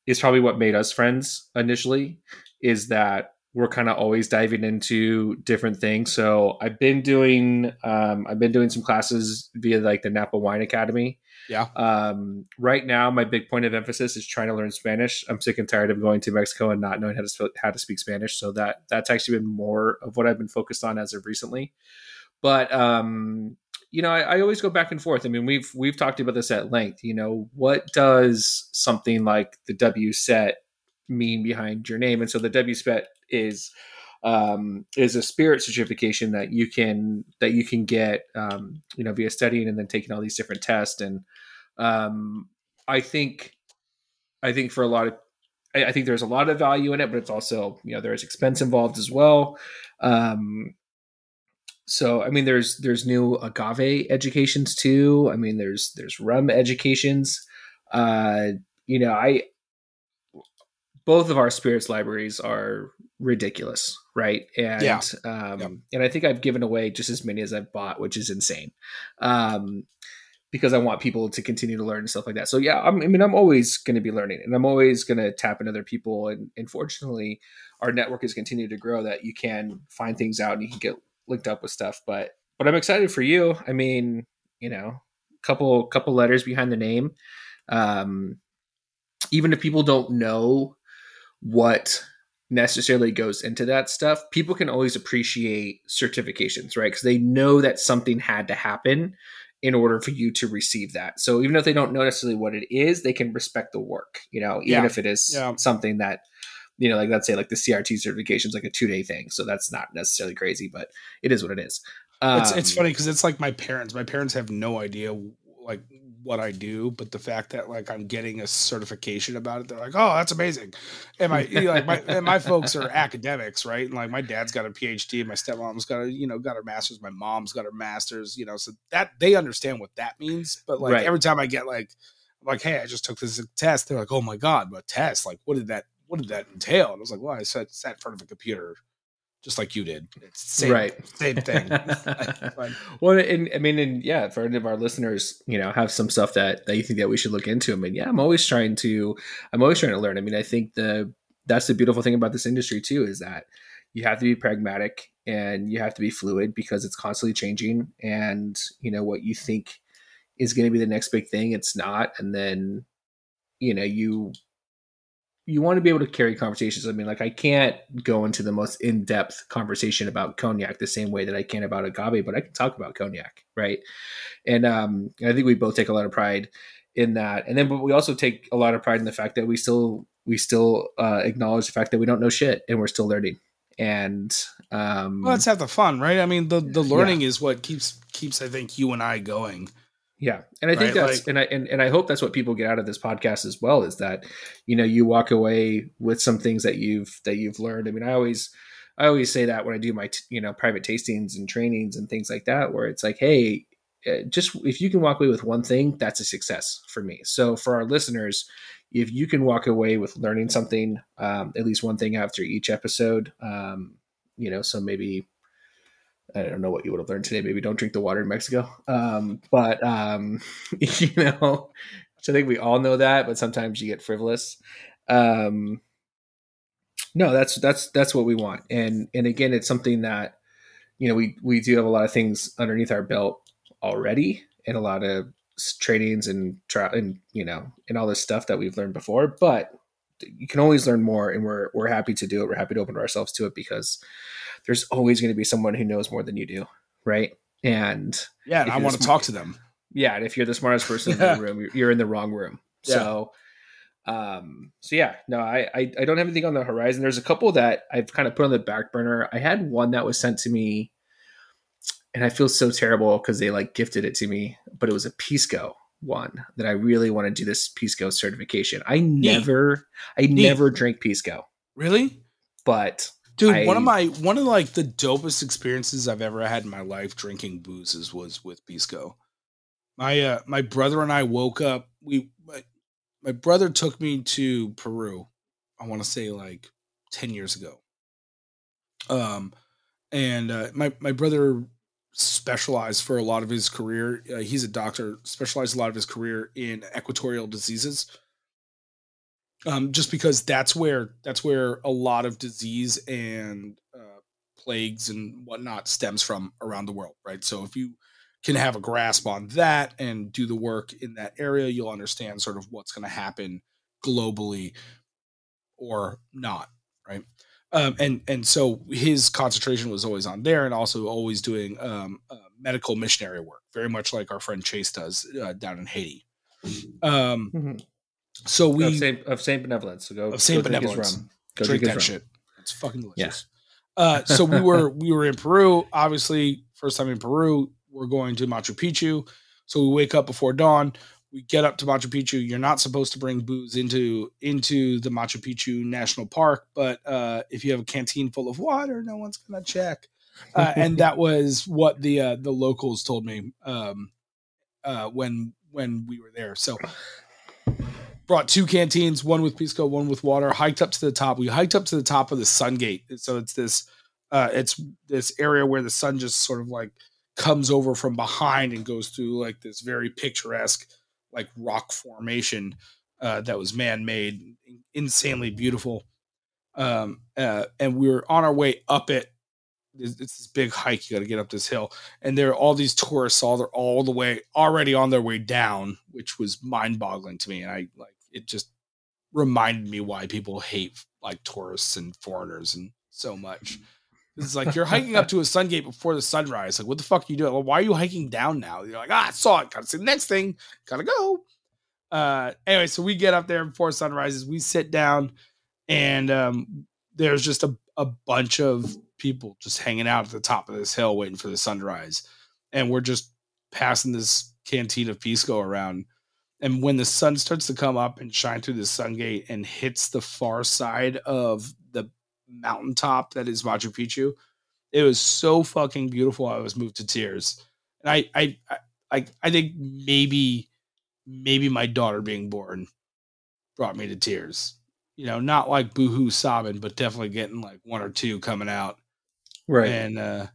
is probably what made us friends initially. Is that we're kind of always diving into different things. So I've been doing um, I've been doing some classes via like the Napa Wine Academy. Yeah. Um, right now, my big point of emphasis is trying to learn Spanish. I'm sick and tired of going to Mexico and not knowing how to sp- how to speak Spanish. So that that's actually been more of what I've been focused on as of recently. But um, you know, I, I always go back and forth. I mean, we've we've talked about this at length. You know, what does something like the WSET mean behind your name? And so the W WSET is um, is a spirit certification that you can that you can get um, you know via studying and then taking all these different tests and um, I think I think for a lot of I, think there's a lot of value in it, but it's also you know there's expense involved as well. Um, so I mean there's there's new agave educations too. I mean there's there's rum educations. Uh, you know I both of our spirits libraries are ridiculous, right? And yeah. um, yep. and I think I've given away just as many as I've bought, which is insane. Um, because I want people to continue to learn and stuff like that. So yeah, I'm, i mean, I'm always going to be learning, and I'm always going to tap into other people. And, and fortunately, our network has continued to grow that you can find things out and you can get linked up with stuff. But but I'm excited for you. I mean, you know, couple couple letters behind the name. Um, even if people don't know what necessarily goes into that stuff, people can always appreciate certifications, right? Because they know that something had to happen in order for you to receive that. So even if they don't know necessarily what it is, they can respect the work, you know, even yeah. if it is yeah. something that, you know, like let's say like the CRT certification is like a two day thing. So that's not necessarily crazy, but it is what it is. Um, it's, it's um, funny because it's like my parents. My parents have no idea like what I do, but the fact that like I'm getting a certification about it, they're like, "Oh, that's amazing." And my like my and my folks are academics, right? And like my dad's got a PhD, my stepmom's got a you know got her master's, my mom's got her master's, you know, so that they understand what that means. But like right. every time I get like, like, "Hey, I just took this test," they're like, "Oh my god, but test? Like, what did that? What did that entail?" And I was like, "Well, I sat sat in front of a computer." just like you did. It's same, right. Same thing. well, and I mean, and yeah, for any of our listeners, you know, have some stuff that, that you think that we should look into. I mean, yeah, I'm always trying to, I'm always trying to learn. I mean, I think the, that's the beautiful thing about this industry too, is that you have to be pragmatic and you have to be fluid because it's constantly changing. And, you know, what you think is going to be the next big thing, it's not. And then, you know, you you want to be able to carry conversations. I mean, like I can't go into the most in depth conversation about cognac the same way that I can about agave, but I can talk about cognac, right? And um, I think we both take a lot of pride in that. And then, but we also take a lot of pride in the fact that we still we still uh, acknowledge the fact that we don't know shit and we're still learning. And um, well, let's have the fun, right? I mean, the the learning yeah. is what keeps keeps I think you and I going. Yeah. And I think right? that's like, and I and, and I hope that's what people get out of this podcast as well is that, you know, you walk away with some things that you've that you've learned. I mean, I always I always say that when I do my you know private tastings and trainings and things like that where it's like, hey, eh, just if you can walk away with one thing, that's a success for me. So for our listeners, if you can walk away with learning something, um, at least one thing after each episode, um, you know, so maybe I don't know what you would have learned today. Maybe don't drink the water in Mexico. Um, but um, you know, I think we all know that, but sometimes you get frivolous. Um, no, that's that's that's what we want. And and again, it's something that you know we we do have a lot of things underneath our belt already, and a lot of trainings and tra- and you know and all this stuff that we've learned before. But you can always learn more, and we're we're happy to do it. We're happy to open ourselves to it because there's always going to be someone who knows more than you do, right? And yeah, and I want to talk to them. Yeah, and if you're the smartest person yeah. in the room, you're, you're, in the wrong room. Yeah. So, um, so yeah, no, I, I I don't have anything on the horizon. There's a couple that I've kind of put on the back burner. I had one that was sent to me, and I feel so terrible because they like gifted it to me, but it was a Pisco one that I really want to do this Pisco certification. I never, Neat. I Neat. never drink Pisco. Really? But Dude, I, one of my one of like the dopest experiences I've ever had in my life drinking boozes was with Pisco. My uh my brother and I woke up. We my, my brother took me to Peru. I want to say like 10 years ago. Um and uh, my my brother specialized for a lot of his career. Uh, he's a doctor, specialized a lot of his career in equatorial diseases. um, just because that's where that's where a lot of disease and uh, plagues and whatnot stems from around the world, right? So if you can have a grasp on that and do the work in that area, you'll understand sort of what's going to happen globally or not, right? Um, and and so his concentration was always on there, and also always doing um, uh, medical missionary work, very much like our friend Chase does uh, down in Haiti. Um, Mm-hmm. so we of Saint of Saint Benevolence. So go of Saint go drink Benevolence. rum. Go drink drink that rum. shit. It's fucking delicious. Yeah. Uh, so we were we were in Peru. Obviously, first time in Peru. We're going to Machu Picchu. So we wake up before dawn. We get up to Machu Picchu. You're not supposed to bring booze into into the Machu Picchu National Park, but uh, if you have a canteen full of water, no one's gonna check. Uh, and that was what the uh, the locals told me um, uh, when when we were there. So brought two canteens, one with pisco, one with water. Hiked up to the top. We hiked up to the top of the Sun Gate. So it's this uh, it's this area where the sun just sort of like comes over from behind and goes through like this very picturesque like rock formation uh, that was man-made, insanely beautiful. Um, uh, and we were on our way up it. It's, this big hike. You got to get up this hill, and there are all these tourists all they're all the way already on their way down, which was mind-boggling to me. And I like it just reminded me why people hate like tourists and foreigners and so much. It's like you're hiking up to a sun gate before the sunrise. Like, what the fuck are you doing? Well, why are you hiking down now? You're like, ah, I saw it. Gotta see the next thing. Gotta go. Uh, anyway, so we get up there before sunrises. We sit down, and um, there's just a, a bunch of people just hanging out at the top of this hill waiting for the sunrise. And we're just passing this canteen of pisco around. And when the sun starts to come up and shine through the sun gate and hits the far side of the mountaintop that is Machu Picchu. It was so fucking beautiful. I was moved to tears. And I I I I think maybe maybe my daughter being born brought me to tears. You know, not like boohoo sobbing, but definitely getting like one or two coming out. Right. And uh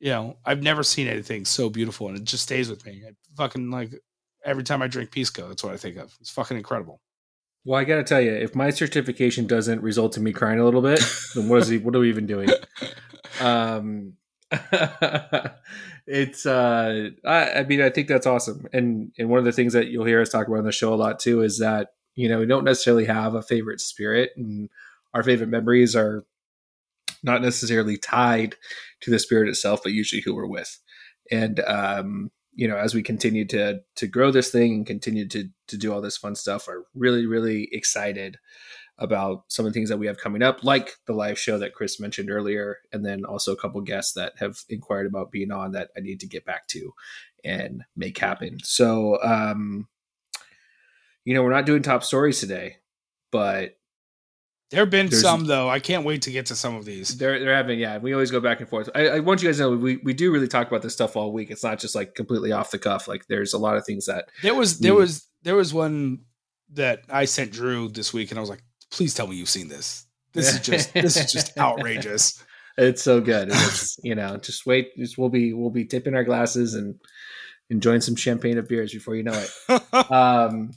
you know, I've never seen anything so beautiful and it just stays with me. I fucking like every time I drink Pisco, that's what I think of. It's fucking incredible. Well, I got to tell you, if my certification doesn't result in me crying a little bit, then what is he? What are we even doing? Um, it's. Uh, I, I mean, I think that's awesome, and and one of the things that you'll hear us talk about on the show a lot too is that you know we don't necessarily have a favorite spirit, and our favorite memories are not necessarily tied to the spirit itself, but usually who we're with, and um, you know, as we continue to to grow this thing and continue to to do all this fun stuff, are really really excited about some of the things that we have coming up, like the live show that Chris mentioned earlier, and then also a couple guests that have inquired about being on that I need to get back to and make happen. So, um, you know, we're not doing top stories today, but There have been There's- some though. I can't wait to get to some of these. They're they're having yeah. We always go back and forth. I, I want you guys to know we, we do really talk about this stuff all week. It's not just like completely off the cuff. Like there's a lot of things that There was there Mm. was there was one that I sent Drew this week, and I was like, "Please tell me you've seen this. This is just this is just outrageous." it's so good. It's you know just wait. Just, we'll be we'll be tipping our glasses and enjoying some champagne of beers before you know it. Um,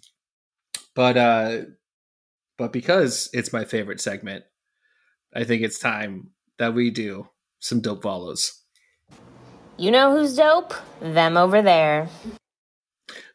but uh, but because it's my favorite segment, I think it's time that we do some dope follows. You know who's dope? Them over there.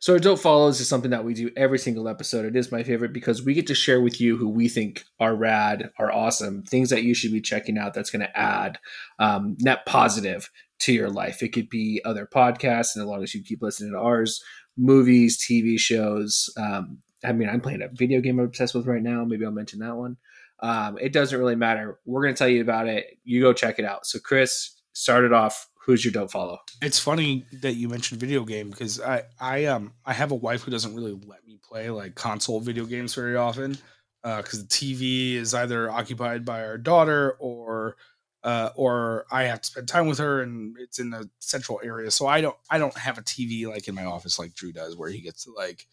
So, our Dope Follows is something that we do every single episode. It is my favorite because we get to share with you who we think are rad, are awesome, things that you should be checking out that's going to add um, net positive to your life. It could be other podcasts, and as long as you keep listening to ours, movies, TV shows. Um, I mean, I'm playing a video game I'm obsessed with right now. Maybe I'll mention that one. Um, it doesn't really matter. We're going to tell you about it. You go check it out. So, Chris, start it off. Who's your dope follow? it's funny that you mentioned video game because I I um I have a wife who doesn't really let me play like console video games very often because the TV is either occupied by our daughter or uh, or I have to spend time with her and it's in the central area. So I don't I don't have a TV like in my office like Drew does where he gets to like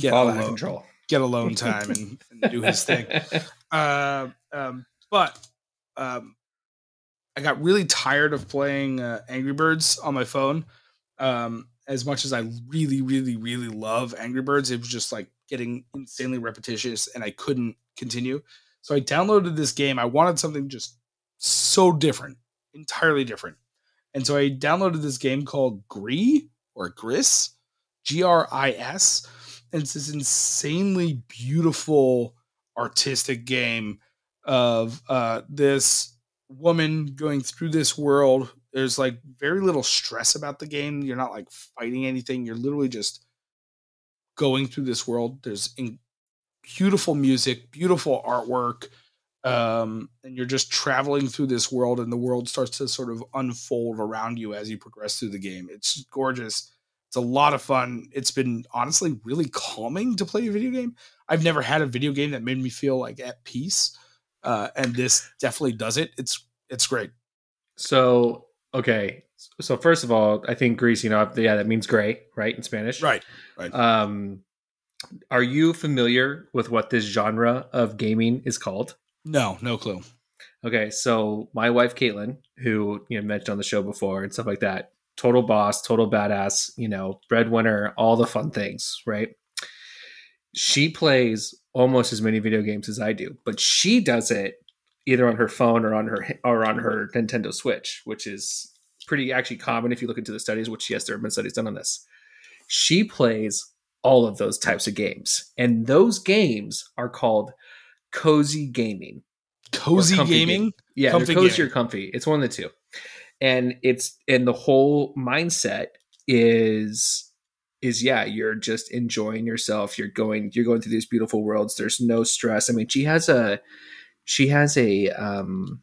get All out of alone, control. get alone time and, and do his thing. Uh, um, but um, I got really tired of playing uh, Angry Birds on my phone. Um, as much as I really, really, really love Angry Birds, it was just like getting insanely repetitious and I couldn't continue. So I downloaded this game. I wanted something just so different, entirely different. And so I downloaded this game called Gree or Gris, G R I S. It's this insanely beautiful artistic game of uh, this woman going through this world. There's like very little stress about the game. You're not like fighting anything. You're literally just going through this world. There's in- beautiful music, beautiful artwork, um, and you're just traveling through this world, and the world starts to sort of unfold around you as you progress through the game. It's gorgeous. It's a lot of fun. It's been honestly really calming to play a video game. I've never had a video game that made me feel like at peace, uh, and this definitely does it. It's it's great. So okay, so first of all, I think Gris, you know, yeah, that means gray, right, in Spanish, Right, right. Um, are you familiar with what this genre of gaming is called? No, no clue. Okay, so my wife Caitlin, who you know mentioned on the show before and stuff like that, total boss, total badass, you know, breadwinner, all the fun things, right? She plays almost as many video games as I do, but she does it either on her phone or on her or on her Nintendo Switch, which is pretty actually common if you look into the studies. Which yes, there have been studies done on this. She plays all of those types of games, and those games are called cozy gaming. Cozy gaming. gaming. Yeah, Comfy cozy gaming. or comfy. It's one of the two. And it's and the whole mindset is is yeah, you're just enjoying yourself. You're going you're going through these beautiful worlds. There's no stress. I mean, she has a she has a um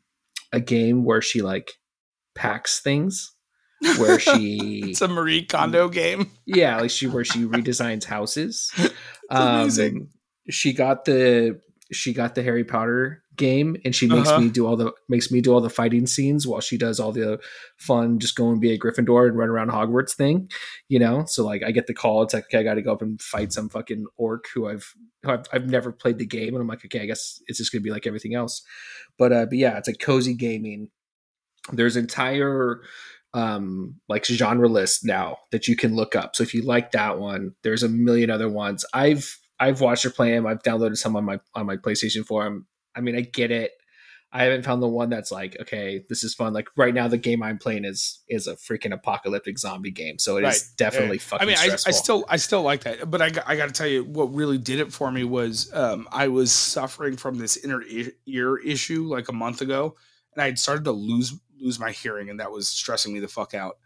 a game where she like packs things where she It's a Marie Kondo game. yeah, like she where she redesigns houses. amazing. Um, she got the she got the Harry Potter game, and she makes Uh-huh. me do all the makes me do all the fighting scenes while she does all the fun, just go and be a Gryffindor and run around Hogwarts thing. You know, so like I get the call. It's like okay, I got to go up and fight some fucking orc who I've who I've, I've never played the game, and I'm like, okay, I guess it's just gonna be like everything else. But uh, but yeah, it's like cozy gaming. There's entire um like genre list now that you can look up. So if you like that one, there's a million other ones. I've I've watched her play them. I've downloaded some on my on my PlayStation 4. I mean, I get it. I haven't found the one that's like, okay, this is fun. Like right now, the game I'm playing is is a freaking apocalyptic zombie game, so it is Right. definitely Yeah. fucking. I mean, I, I still, I still like that, but I, got- I got to tell you, what really did it for me was um, I was suffering from this inner ear, ear issue like a month ago, and I had started to lose lose my hearing, and that was stressing me the fuck out.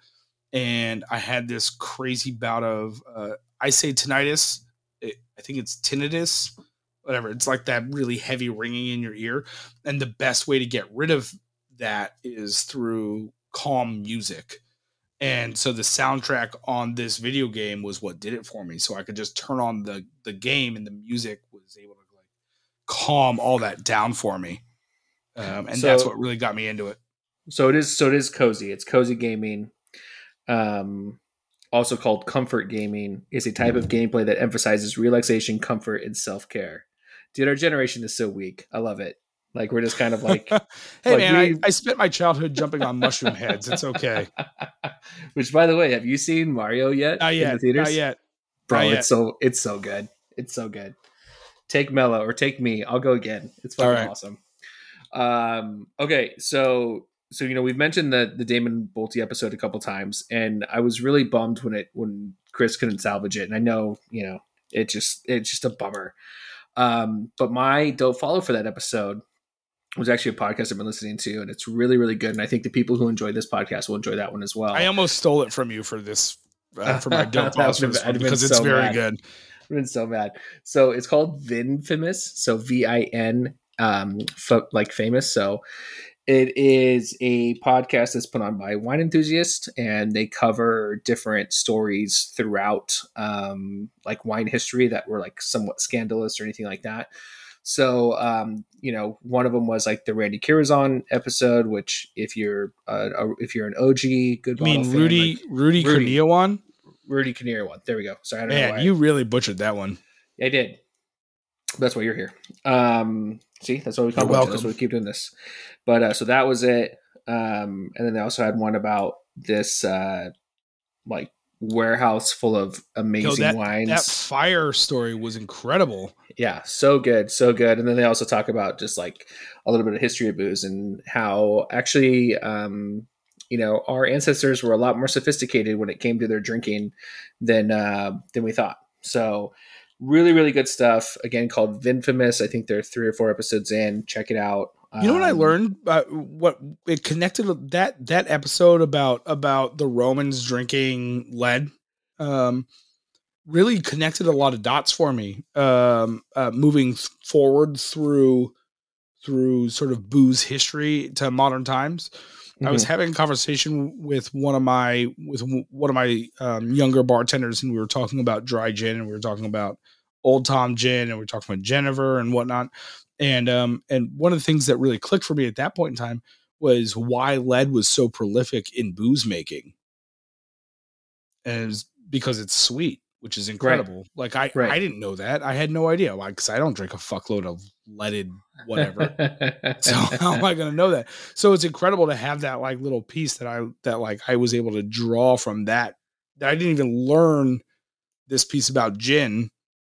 And I had this crazy bout of, uh, I say tinnitus, it, I think it's tinnitus, whatever. It's like that really heavy ringing in your ear, and the best way to get rid of that is through calm music. And so the soundtrack on this video game was what did it for me. So I could just turn on the the game and the music was able to like calm all that down for me. Um, and that's what really got me into it. so it is so it is cozy it's cozy gaming um also called comfort gaming is a type of gameplay that emphasizes relaxation comfort and self-care dude our generation is so weak i love it like we're just kind of like hey like man, I, we- I spent my childhood jumping on mushroom heads. It's okay. which by the way have you seen mario yet Not in the theaters Not yet. bro Not yet. it's so it's so good it's so good take mello or take me i'll go again it's fucking right. awesome um okay so so you know we've mentioned the the damon boelte episode a couple times and i was really bummed when it when chris couldn't salvage it and i know you know it just it's just a bummer um but my dope follow for that episode was actually a podcast i've been listening to and it's really really good and i think the people who enjoy this podcast will enjoy that one as well I almost stole it from you for this uh, for my dope follow for this one because it's so very mad. good. I've been so mad. So it's called Vinfamous. So V I N, um, f- like famous. So it is a podcast that's put on by wine enthusiasts, and they cover different stories throughout, um, like wine history that were like somewhat scandalous or anything like that. So, um, you know, one of them was like the Randy Kirazon episode, which if you're uh, if you're an OG, good I mean fan, Rudy like Rudy. Corneo one? Rudy Kurniawan one. There we go. Sorry, I don't know why Man, you really butchered that one. I did. That's why you're here. Um, see, that's why we come. That's welcome. why we keep doing this. But uh, so that was it. Um, and then they also had one about this, uh, like warehouse full of amazing Yo, that, wines. that fire story was incredible. yeah, so good, so good. And then they also talk about just like a little bit of history of booze and how actually, um, you know, our ancestors were a lot more sophisticated when it came to their drinking than uh, than we thought. So, really, really good stuff. Again, called Vinfamous. I think they're three or four episodes in. Check it out. You know what I Um, learned? Uh, what it connected that that episode about about the Romans drinking lead, um, really connected a lot of dots for me. Um, uh, moving forward through through sort of booze history to modern times. I was Mhm. having a conversation with one of my with one of my um, younger bartenders, and we were talking about dry gin, and we were talking about Old Tom gin, and we were talking about genever and whatnot. And um, and one of the things that really clicked for me at that point in time was why lead was so prolific in booze making, and it was because it's sweet, which is incredible. Like I Right. I didn't know that. I had no idea. Like, 'cause I don't drink a fuckload of leaded whatever. so how am I going to know that? So it's incredible to have that like little piece that I that like I was able to draw from that. That I didn't even learn this piece about gin,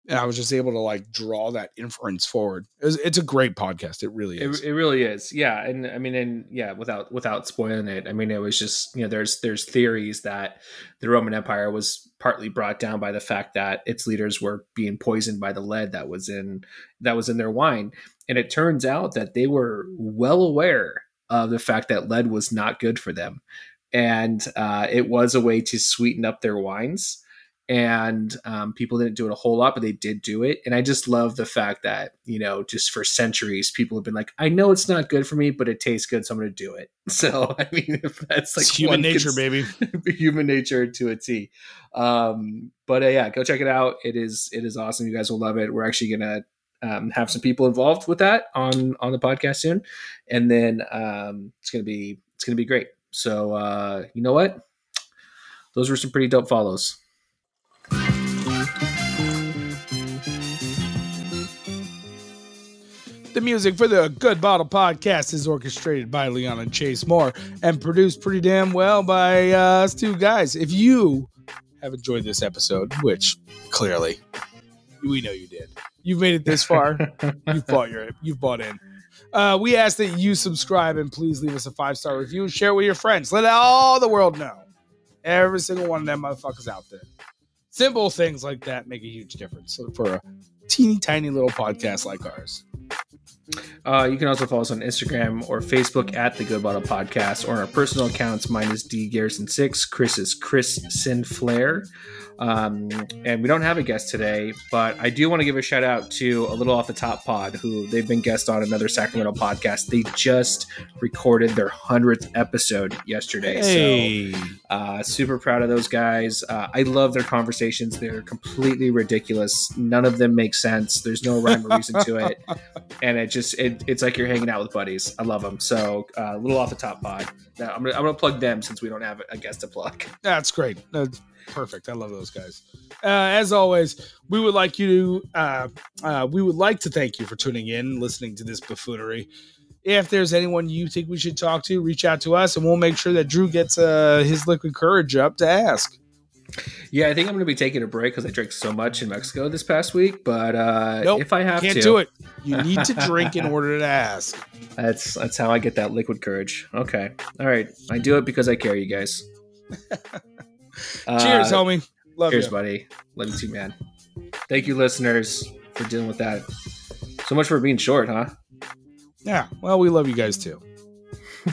and I was just able to like draw that inference forward. It was, it's a great podcast. It really is. It, it really is, yeah, and I mean, and yeah, without without spoiling it, I mean, it was just you know, there's there's theories that the Roman Empire was partly brought down by the fact that its leaders were being poisoned by the lead that was in that was in their wine, and it turns out that they were well aware of the fact that lead was not good for them, and uh, it was a way to sweeten up their wines and um, people didn't do it a whole lot, but they did do it. And I just love the fact that you know, just for centuries, people have been like, "I know it's not good for me, but it tastes good, so I'm going to do it." So I mean, if that's like human nature, cons- baby. human nature to a T. Um, but uh, yeah, go check it out. It is it is awesome. You guys will love it. We're actually gonna um, have some people involved with that on on the podcast soon, and then um, it's gonna be it's gonna be great. So uh, you know what? Those were some pretty dope follows. The music for the Good Bottle podcast is orchestrated by Leon and Chase Moore and produced pretty damn well by uh, us two guys. If you have enjoyed this episode, which clearly we know you did, you've made it this far. you've bought your you've bought in. Uh, we ask that you subscribe and please leave us a five star review and share it with your friends. Let all the world know. Every single one of them motherfuckers out there. Simple things like that make a huge difference for a teeny tiny little podcast like ours. Uh, you can also follow us on Instagram or Facebook at the Good Bottle Podcast or on our personal accounts. Mine is D Garrison Six. Chris is Chris Sinflair. Um, and we don't have a guest today, but I do want to give a shout out to a little off the top pod who they've been guest on another Sacramento podcast. They just recorded their hundredth episode yesterday. So uh, super proud of those guys. Uh, I love their conversations. They're completely ridiculous. None of them make sense. There's no rhyme or reason to it, and it just it, it's like you're hanging out with buddies. I love them. So uh, a little off the top pod. Now, I'm gonna I'm gonna plug them since we don't have a guest to plug. That's great. That's perfect. I love those guys. Uh, as always, we would like you to uh, uh, we would like to thank you for tuning in, listening to this buffoonery. If there's anyone you think we should talk to, reach out to us, and we'll make sure that Drew gets uh, his liquid courage up to ask. Yeah, I think I'm gonna be taking a break because I drank so much in Mexico this past week. But uh, Nope, if I have Can't to, do it. You need to drink in order to ask. That's that's how I get that liquid courage. Okay, all right. I do it because I care, you guys. Cheers, Uh, homie. Love Cheers, you. buddy. Love you too, man. Thank you, listeners, for dealing with that. So much for being short, huh? Yeah. Well, we love you guys too.